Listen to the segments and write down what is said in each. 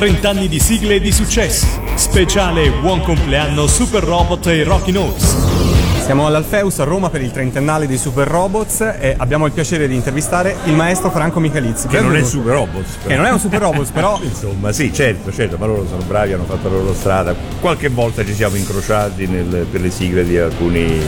30 anni di sigle e di successi. Speciale Buon compleanno Super Robot e Rocky Notes. Siamo all'Alfeus a Roma per il trentennale di Super Robots e abbiamo il piacere di intervistare il maestro Franco Michalizzi. Che non è Super Robots. Però. Che non è un Super Robots, però. Insomma, sì, certo, certo, ma loro sono bravi, hanno fatto la loro strada. Qualche volta ci siamo incrociati nel, per le sigle di alcuni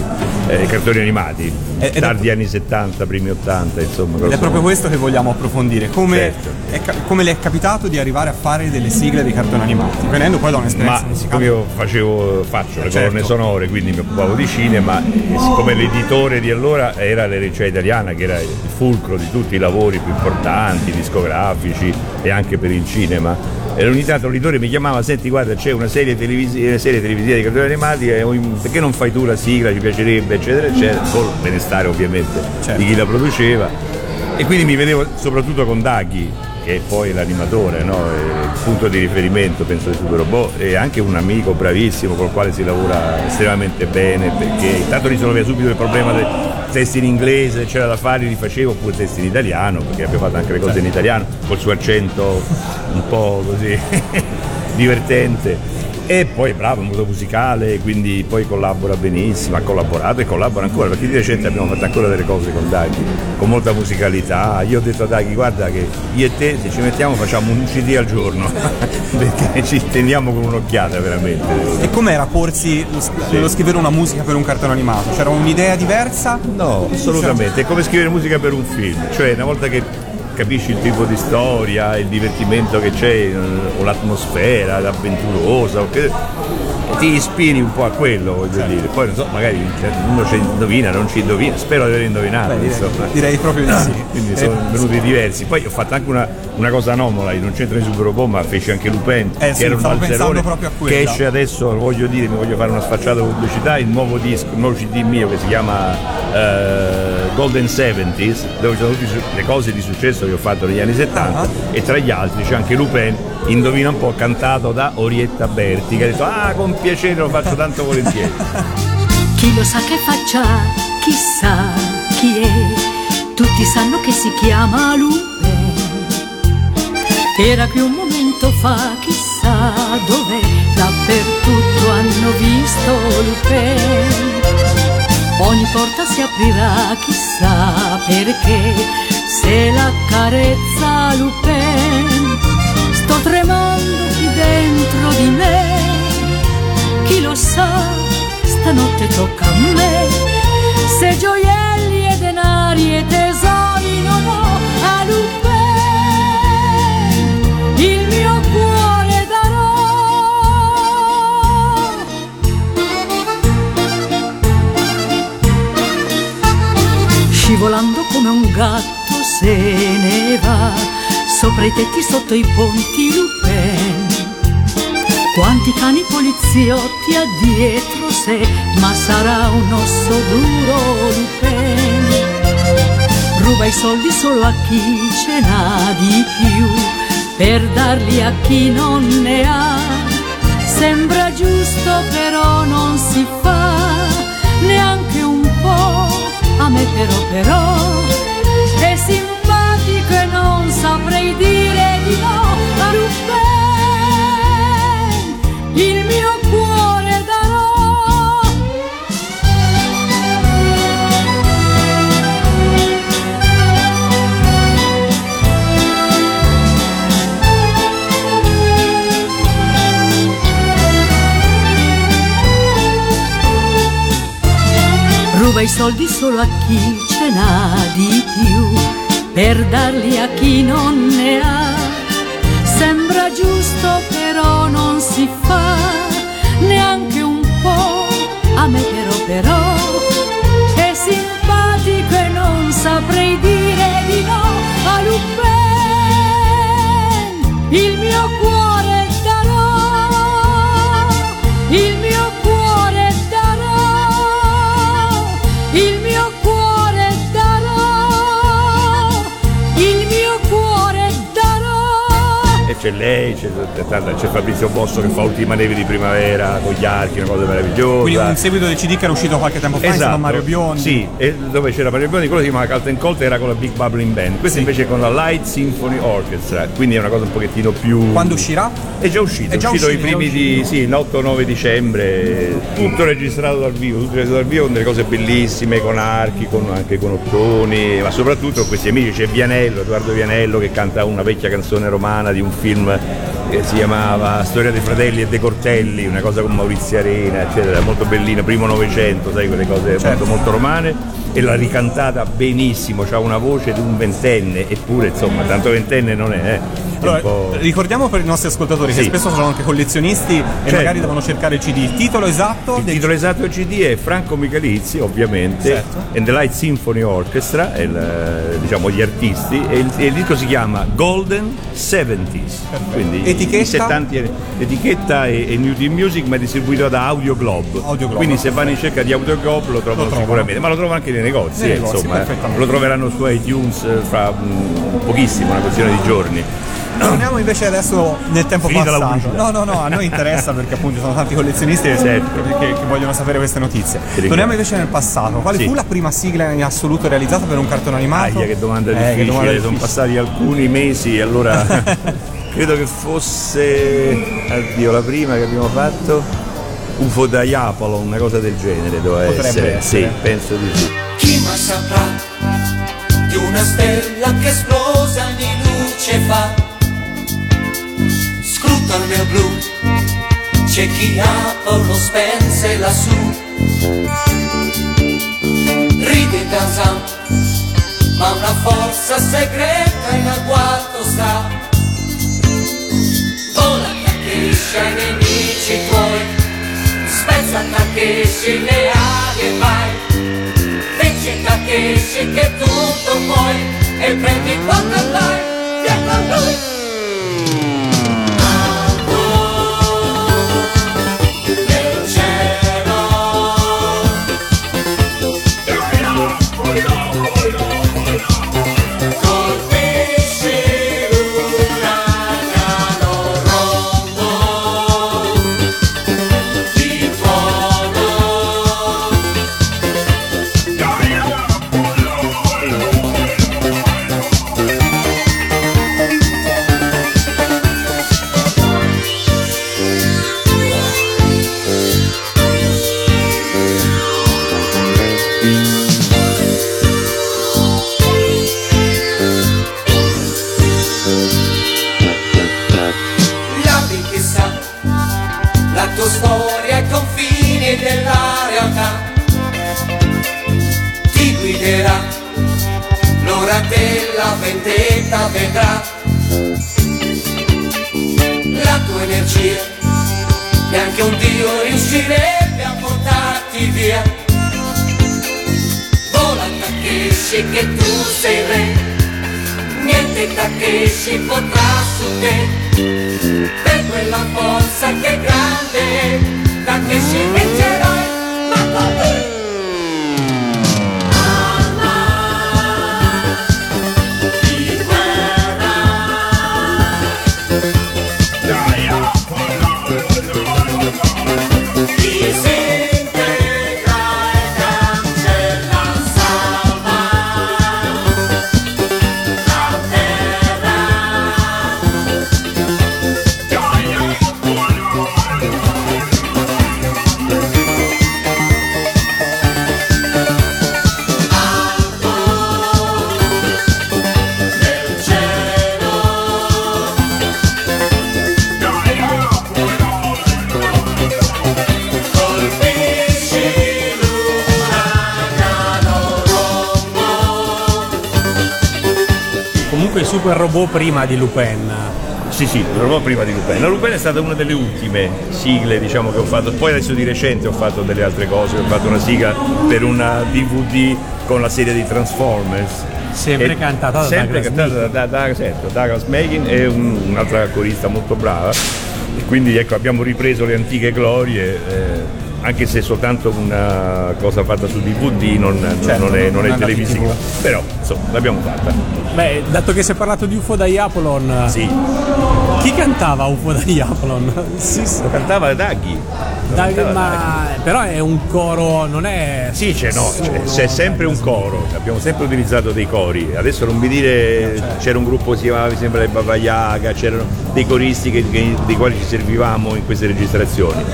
eh, cartoni animati, eh, tardi è... anni 70, primi 80, insomma. Ed è proprio questo che vogliamo approfondire. Come, certo. è, come le è capitato di arrivare a fare delle sigle di cartoni animati? Venendo poi da un'esperienza ma musicale. Io facevo, faccio le certo. colonne sonore, quindi mi occupavo di cinema ma siccome l'editore di allora era l'Erecia Italiana, che era il fulcro di tutti i lavori più importanti, discografici e anche per il cinema, e l'unità l'editore mi chiamava, senti guarda c'è una serie, televisi- una serie televisiva di cartoni animati, perché non fai tu la sigla, ci piacerebbe, eccetera, eccetera, col benestare ovviamente certo. di chi la produceva. E quindi mi vedevo soprattutto con Daghi, che è poi l'animatore, no? il punto di riferimento penso di Super Robot e anche un amico bravissimo col quale si lavora estremamente bene perché intanto risolveva subito il problema dei testi in inglese, c'era da fare, li facevo oppure testi in italiano perché abbiamo fatto anche le cose in italiano col suo accento un po' così divertente e poi è bravo, è molto musicale, quindi poi collabora benissimo, ha collaborato e collabora ancora, perché di recente abbiamo fatto ancora delle cose con Daghi, con molta musicalità. Io ho detto a Daghi, guarda che io e te se ci mettiamo facciamo un CD al giorno, perché ci teniamo con un'occhiata veramente. E com'era porsi lo, lo scrivere una musica per un cartone animato? C'era un'idea diversa? No, assolutamente, è come scrivere musica per un film, cioè una volta che capisci il tipo di storia, il divertimento che c'è, eh, o l'atmosfera, l'avventurosa, ti ispiri un po' a quello, voglio certo. dire. Poi non so, magari uno ci indovina, non ci indovina, spero di aver indovinato. Beh, direi, direi, proprio di sì. Quindi sono eh, venuti diversi. Poi ho fatto anche una, una cosa anomala, non c'entra in Super Robot, ma fece anche Lupin, eh, che era un balzerone che esce adesso, voglio dire, mi voglio fare una sfacciata pubblicità, il nuovo disco, il nuovo CD mio che si chiama uh, Golden 70s, dove ci sono tutte le cose di successo che ho fatto negli anni 70 uh-huh. Ah. e tra gli altri c'è anche Lupin, indovina un po', cantato da Orietta Berti, che ha detto ah con piacere lo faccio tanto volentieri. Chi lo sa che faccia, chissà chi è, tutti sanno che si chiama Lupin. Era qui un momento fa, chissà dove, dappertutto hanno visto Lupin. Ogni porta si aprirà, chissà perché, se la carezza Lupin. Sto tremando qui dentro di me, chi lo sa, stanotte tocca a me. Se gioielli e denari e tesori non ho a Lupin. scivolando come un gatto se ne va sopra i tetti sotto i ponti Lupin quanti cani poliziotti ha dietro sé ma sarà un osso duro Lupin ruba i soldi solo a chi ce n'ha di più per darli a chi non ne ha. Sembra giusto però non si fa neanche un po' a me però però soldi solo a chi ce n'ha di più per darli a chi non ne ha. Sembra c'è lei, c'è, c'è Fabrizio Bosso che fa ultima neve di primavera con gli archi, una cosa meravigliosa. Quindi un seguito del CD che era uscito qualche tempo fa esatto. insieme a Mario Biondi. Sì, dove c'era Mario Biondi, quello si chiama Cult and Colt era con la Big Bubbling Band, questo sì. invece è con la Light Symphony Orchestra, quindi è una cosa un pochettino più. Quando uscirà? È già uscito, è, già uscito, uscito i primi di. sì, l'8-9 dicembre, tutto registrato dal vivo, tutto registrato dal vivo con delle cose bellissime, con archi, con, anche con ottoni, ma soprattutto con questi amici, c'è Vianello, Edoardo Vianello che canta una vecchia canzone romana di un film che si chiamava Storia dei fratelli e dei cortelli, una cosa con Maurizio Arena, eccetera, molto bellina, primo novecento, sai, quelle cose certo. molto, molto romane e l'ha ricantata benissimo, ha una voce di un ventenne, eppure insomma, tanto ventenne non è. Eh. Allora, ricordiamo per i nostri ascoltatori sì. che spesso sono anche collezionisti e certo. magari devono cercare il CD. Il titolo esatto? Il del... titolo esatto del CD è Franco Michalizzi, ovviamente, certo. and the Light Symphony Orchestra, il, diciamo gli artisti, e il, e il, disco si chiama Golden 70s. Quindi etichetta? 70, etichetta e, e New Deal Music, ma è distribuito da Audio Globe. Audio Globe. Quindi se vanno in cerca di Audio Globe lo trovano, lo sicuramente, ma lo trovano anche nei negozi, nei negozi insomma, eh. lo troveranno su iTunes fra mh, pochissimo, una questione di giorni. Torniamo invece adesso nel tempo Finita passato. No, no, no, a noi interessa perché appunto ci sono tanti collezionisti certo. che, che, vogliono sapere queste notizie. Torniamo invece nel passato. Quale sì. fu la prima sigla in assoluto realizzata per un cartone animato? Aia, che domanda eh, difficile. Che domanda difficile. Sono passati alcuni mesi, allora credo che fosse addio, la prima che abbiamo fatto UFO da Iapolo, una cosa del genere doveva essere. essere. Sì, penso di sì. Chi mai saprà di una stella che esplosa di luce fa? Al mio blu. C'è chi Apollo spense lassù. Ride Tarzan ma una forza segreta in agguato sta. Vola Takeshi ai nemici tuoi. Spezza Takeshi le ali e vai. Vinci Takeshi che tutto puoi e prendi quanto dai vendetta vedrà la tua energia. Neanche un dio riuscirebbe a portarti via. Vola Takeshi che tu sei re. Niente Takeshi potrà su te. Per quella forza che è grande Takeshi vincerai ma con Super Robot prima di Lupin. Sì, sì, il robot prima di Lupin. La Lupin è stata una delle ultime sigle diciamo, che ho fatto, poi adesso di recente ho fatto delle altre cose, ho fatto una sigla per una DVD con la serie di Transformers. Sempre cantata da sempre Douglas cantata da, da, da, certo, Douglas Megan e un, un'altra corista molto brava. E quindi ecco abbiamo ripreso le antiche glorie. Eh, anche se soltanto una cosa fatta su DVD non, certo, non è, non è televisiva, però insomma l'abbiamo fatta. Beh, dato che si è parlato di UFO da Iapolon, sì. Chi cantava UFO da Diaplon? Sì, lo cantava Daghi. Daghi ma però è un coro, non è. Sì, c'è, no, c'è, c'è sempre un coro, abbiamo sempre utilizzato dei cori. Adesso non mi dire certo. c'era un gruppo si chiamava, mi sembra le Baba Yaga, c'erano dei coristi che, che, dei quali ci servivamo in queste registrazioni.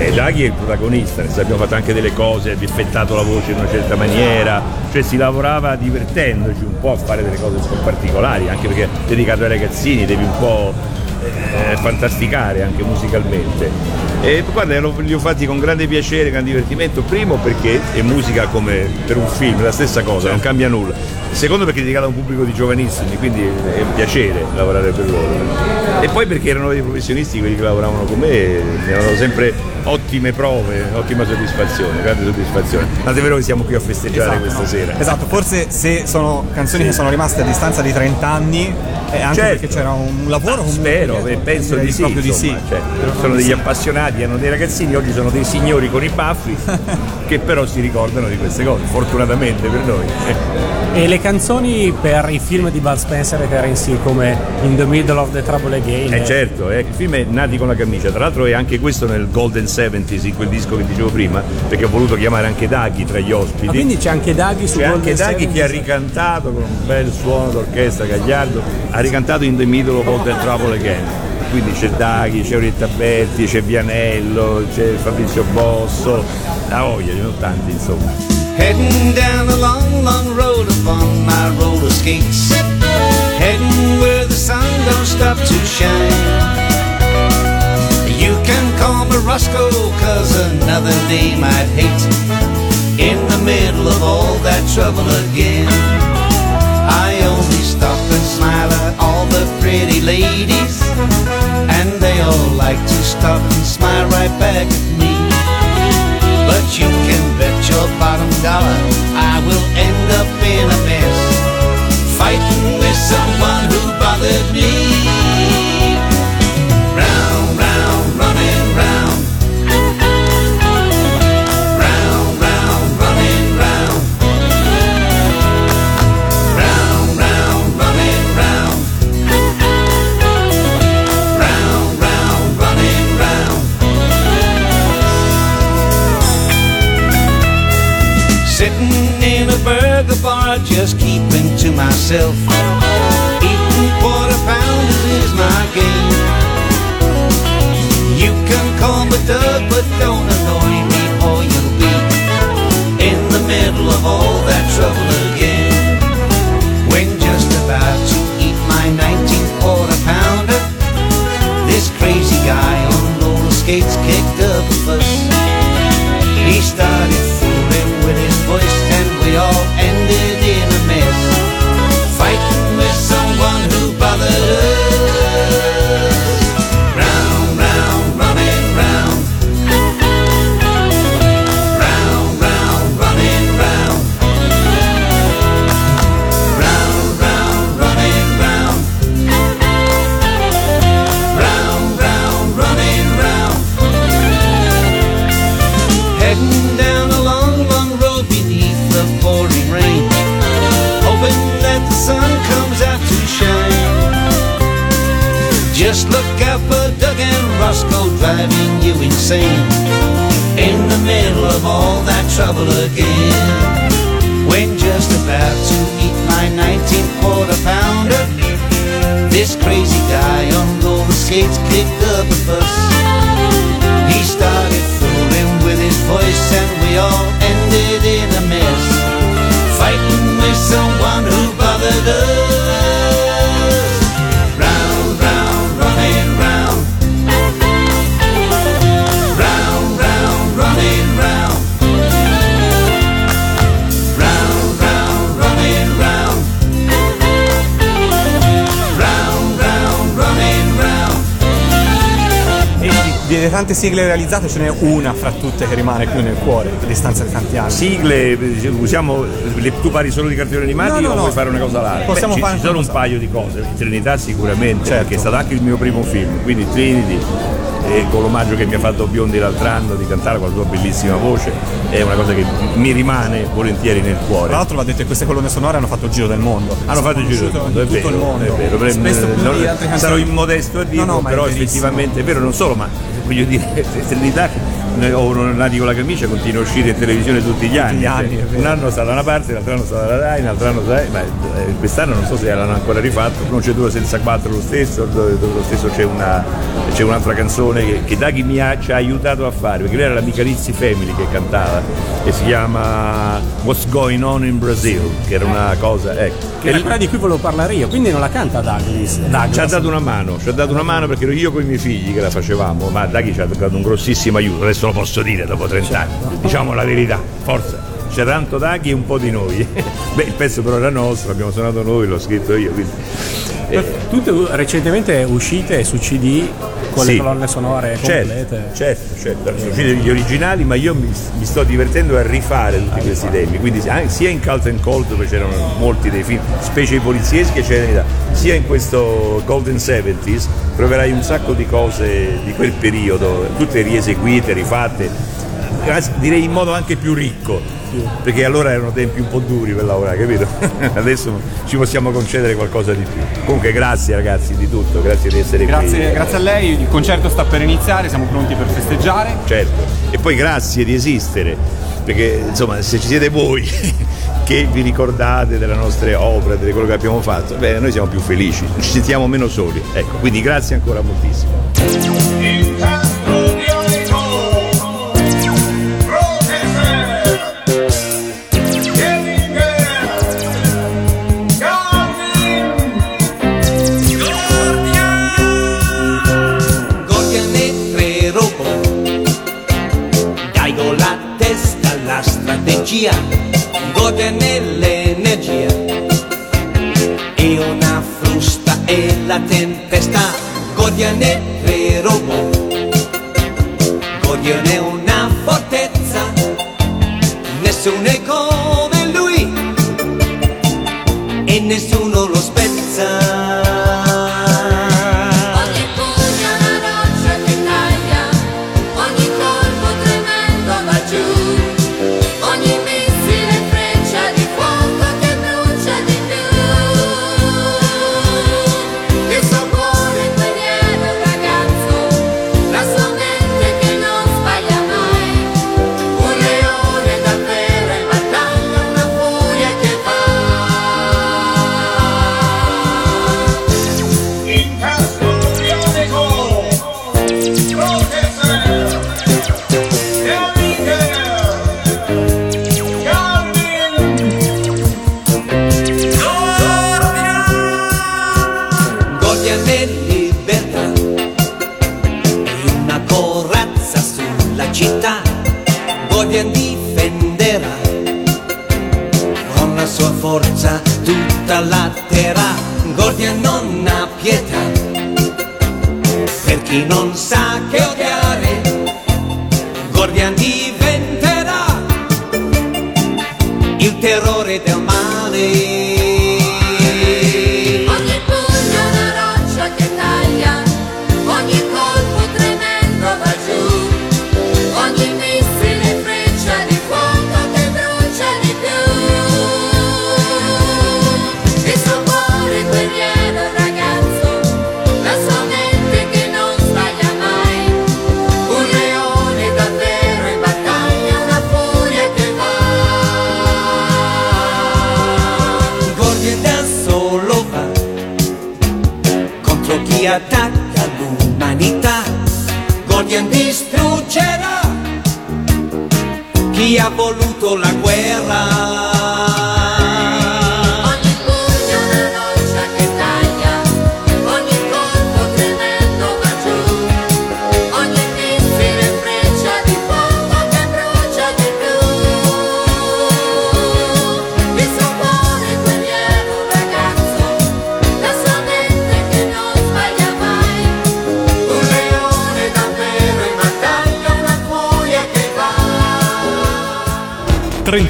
E Daghi è il protagonista, abbiamo fatto anche delle cose, ha difettato la voce in una certa maniera, cioè si lavorava divertendoci un po' a fare delle cose un po' particolari, anche perché dedicato ai ragazzini devi un po' eh, fantasticare anche musicalmente. E guarda, li ho fatti con grande piacere, con divertimento, primo perché è musica come per un film, la stessa cosa, non cambia nulla. Secondo perché è dedicata a un pubblico di giovanissimi, quindi è un piacere lavorare per loro. E poi perché erano dei professionisti quelli che lavoravano con me, mi avevano sempre ottime prove, ottima soddisfazione, grande soddisfazione. Tant'è vero che siamo qui a festeggiare esatto, questa sera. Esatto, forse se sono canzoni sì. che sono rimaste a distanza di 30 anni, è anche certo. perché c'era un lavoro comunque. Spero, penso di sì, proprio insomma, di sì. Cioè, sono degli appassionati, hanno dei ragazzini, oggi sono dei signori con i baffi che però si ricordano di queste cose, fortunatamente per noi. E le canzoni per i film di Bud Spencer e Terence come In the Middle of the Trouble Again? Eh certo, eh, il film è Nati con la camicia, tra l'altro è anche questo nel Golden 70s, in quel disco che dicevo prima, perché ho voluto chiamare anche Daghi tra gli ospiti. Ma quindi c'è anche Daghi su c'è Golden anche Daghi che ha ricantato con un bel suono d'orchestra, Gagliardo, ha ricantato In the Middle of the Trouble Again quindi c'è Daghi, c'è Orietta Berti, c'è Vianello, c'è Fabrizio Bosso, la voglia, ce ne sono tanti insomma. Heading down a long, long road upon my roller skates. Heading where the sun don't stop to shine. You can call me Roscoe, cause another name I'd hate. In the middle of all that trouble again. I only stop and smile at all the pretty ladies. They all like to stop and smile right back at me. But you can bet your bottom dollar I will end up in a mess Fighting with someone who bothered me estar Just look out for Doug and Roscoe driving you insane. In the middle of all that trouble again. When just about to eat my 19th quarter pounder. This crazy guy on roller skates kicked up a fuss. He started fooling with his voice and we all ended in a mess. Fighting with someone di tante sigle realizzate ce n'è una fra tutte che rimane più nel cuore, a distanza di tanti anni. Sigle, usiamo, le- tu parli solo di cartoni animati No, no, o no. vuoi fare una cosa larga? Possiamo ci, fare ci sono un paio di cose, Trinità sicuramente, Certo. perché è stato anche il mio primo film, quindi Trinity e con l'omaggio che mi ha fatto Biondi l'altro anno di cantare con la sua bellissima voce è una cosa che mi rimane volentieri nel cuore. Tra l'altro va detto che queste colonne sonore hanno fatto il giro del mondo. Hanno fatto il giro del mondo, è vero, il mondo. è vero. Spesso canzoni. Sarò immodesto a dirlo, no, no, però effettivamente è vero, non solo, ma voglio dire, Trinità o non nati con la camicia continua a uscire in televisione tutti gli anni. Tutti gli anni cioè, un anno sta da una parte, l'altro anno sta dalla Rai, l'altro anno sta. Ma eh, quest'anno non so se l'hanno ancora rifatto, procedura senza quattro lo stesso, lo stesso c'è, una, c'è un'altra canzone che, che Daghi mi ha, ci ha aiutato a fare, perché lei era la Michalizzi Family che cantava, e si chiama What's Going On in Brazil, che era una cosa. Ecco. Che era quella di cui volevo parlare io, quindi non la canta Douglas. Douglas. Ci ha dato una mano, ci ha dato una mano perché ero io con i miei figli che la facevamo, ma Daghi ci ha dato un grossissimo aiuto, adesso lo posso dire dopo 30 anni, diciamo la verità, forza. C'è tanto Daghi e un po' di noi. Beh, il pezzo però era nostro, l'abbiamo suonato noi, l'ho scritto io. Quindi... Eh. Tutte recentemente uscite su CD con sì. le colonne sonore certo, complete. Certo, certo, sono usciti gli originali, ma io mi, mi, sto divertendo a rifare tutti ah, questi temi. Quindi sia in Cult and Cold dove c'erano molti dei film, specie i polizieschi c'erano sia in questo Golden 70s troverai un sacco di cose di quel periodo, tutte rieseguite, rifatte direi in modo anche più ricco, perché allora erano tempi un po' duri per lavorare, capito? Adesso ci possiamo concedere qualcosa di più. Comunque grazie ragazzi di tutto, grazie di essere grazie, qui. Grazie a lei, il concerto sta per iniziare, siamo pronti per festeggiare. Certo, e poi grazie di esistere, perché insomma se ci siete voi che vi ricordate delle nostre opere, di quello che abbiamo fatto, bene, noi siamo più felici, ci sentiamo meno soli. Ecco, quindi grazie ancora moltissimo.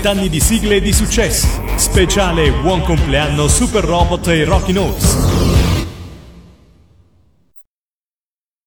Anni di sigle e di successi. Speciale Buon compleanno Super Robot e Rocky Notes.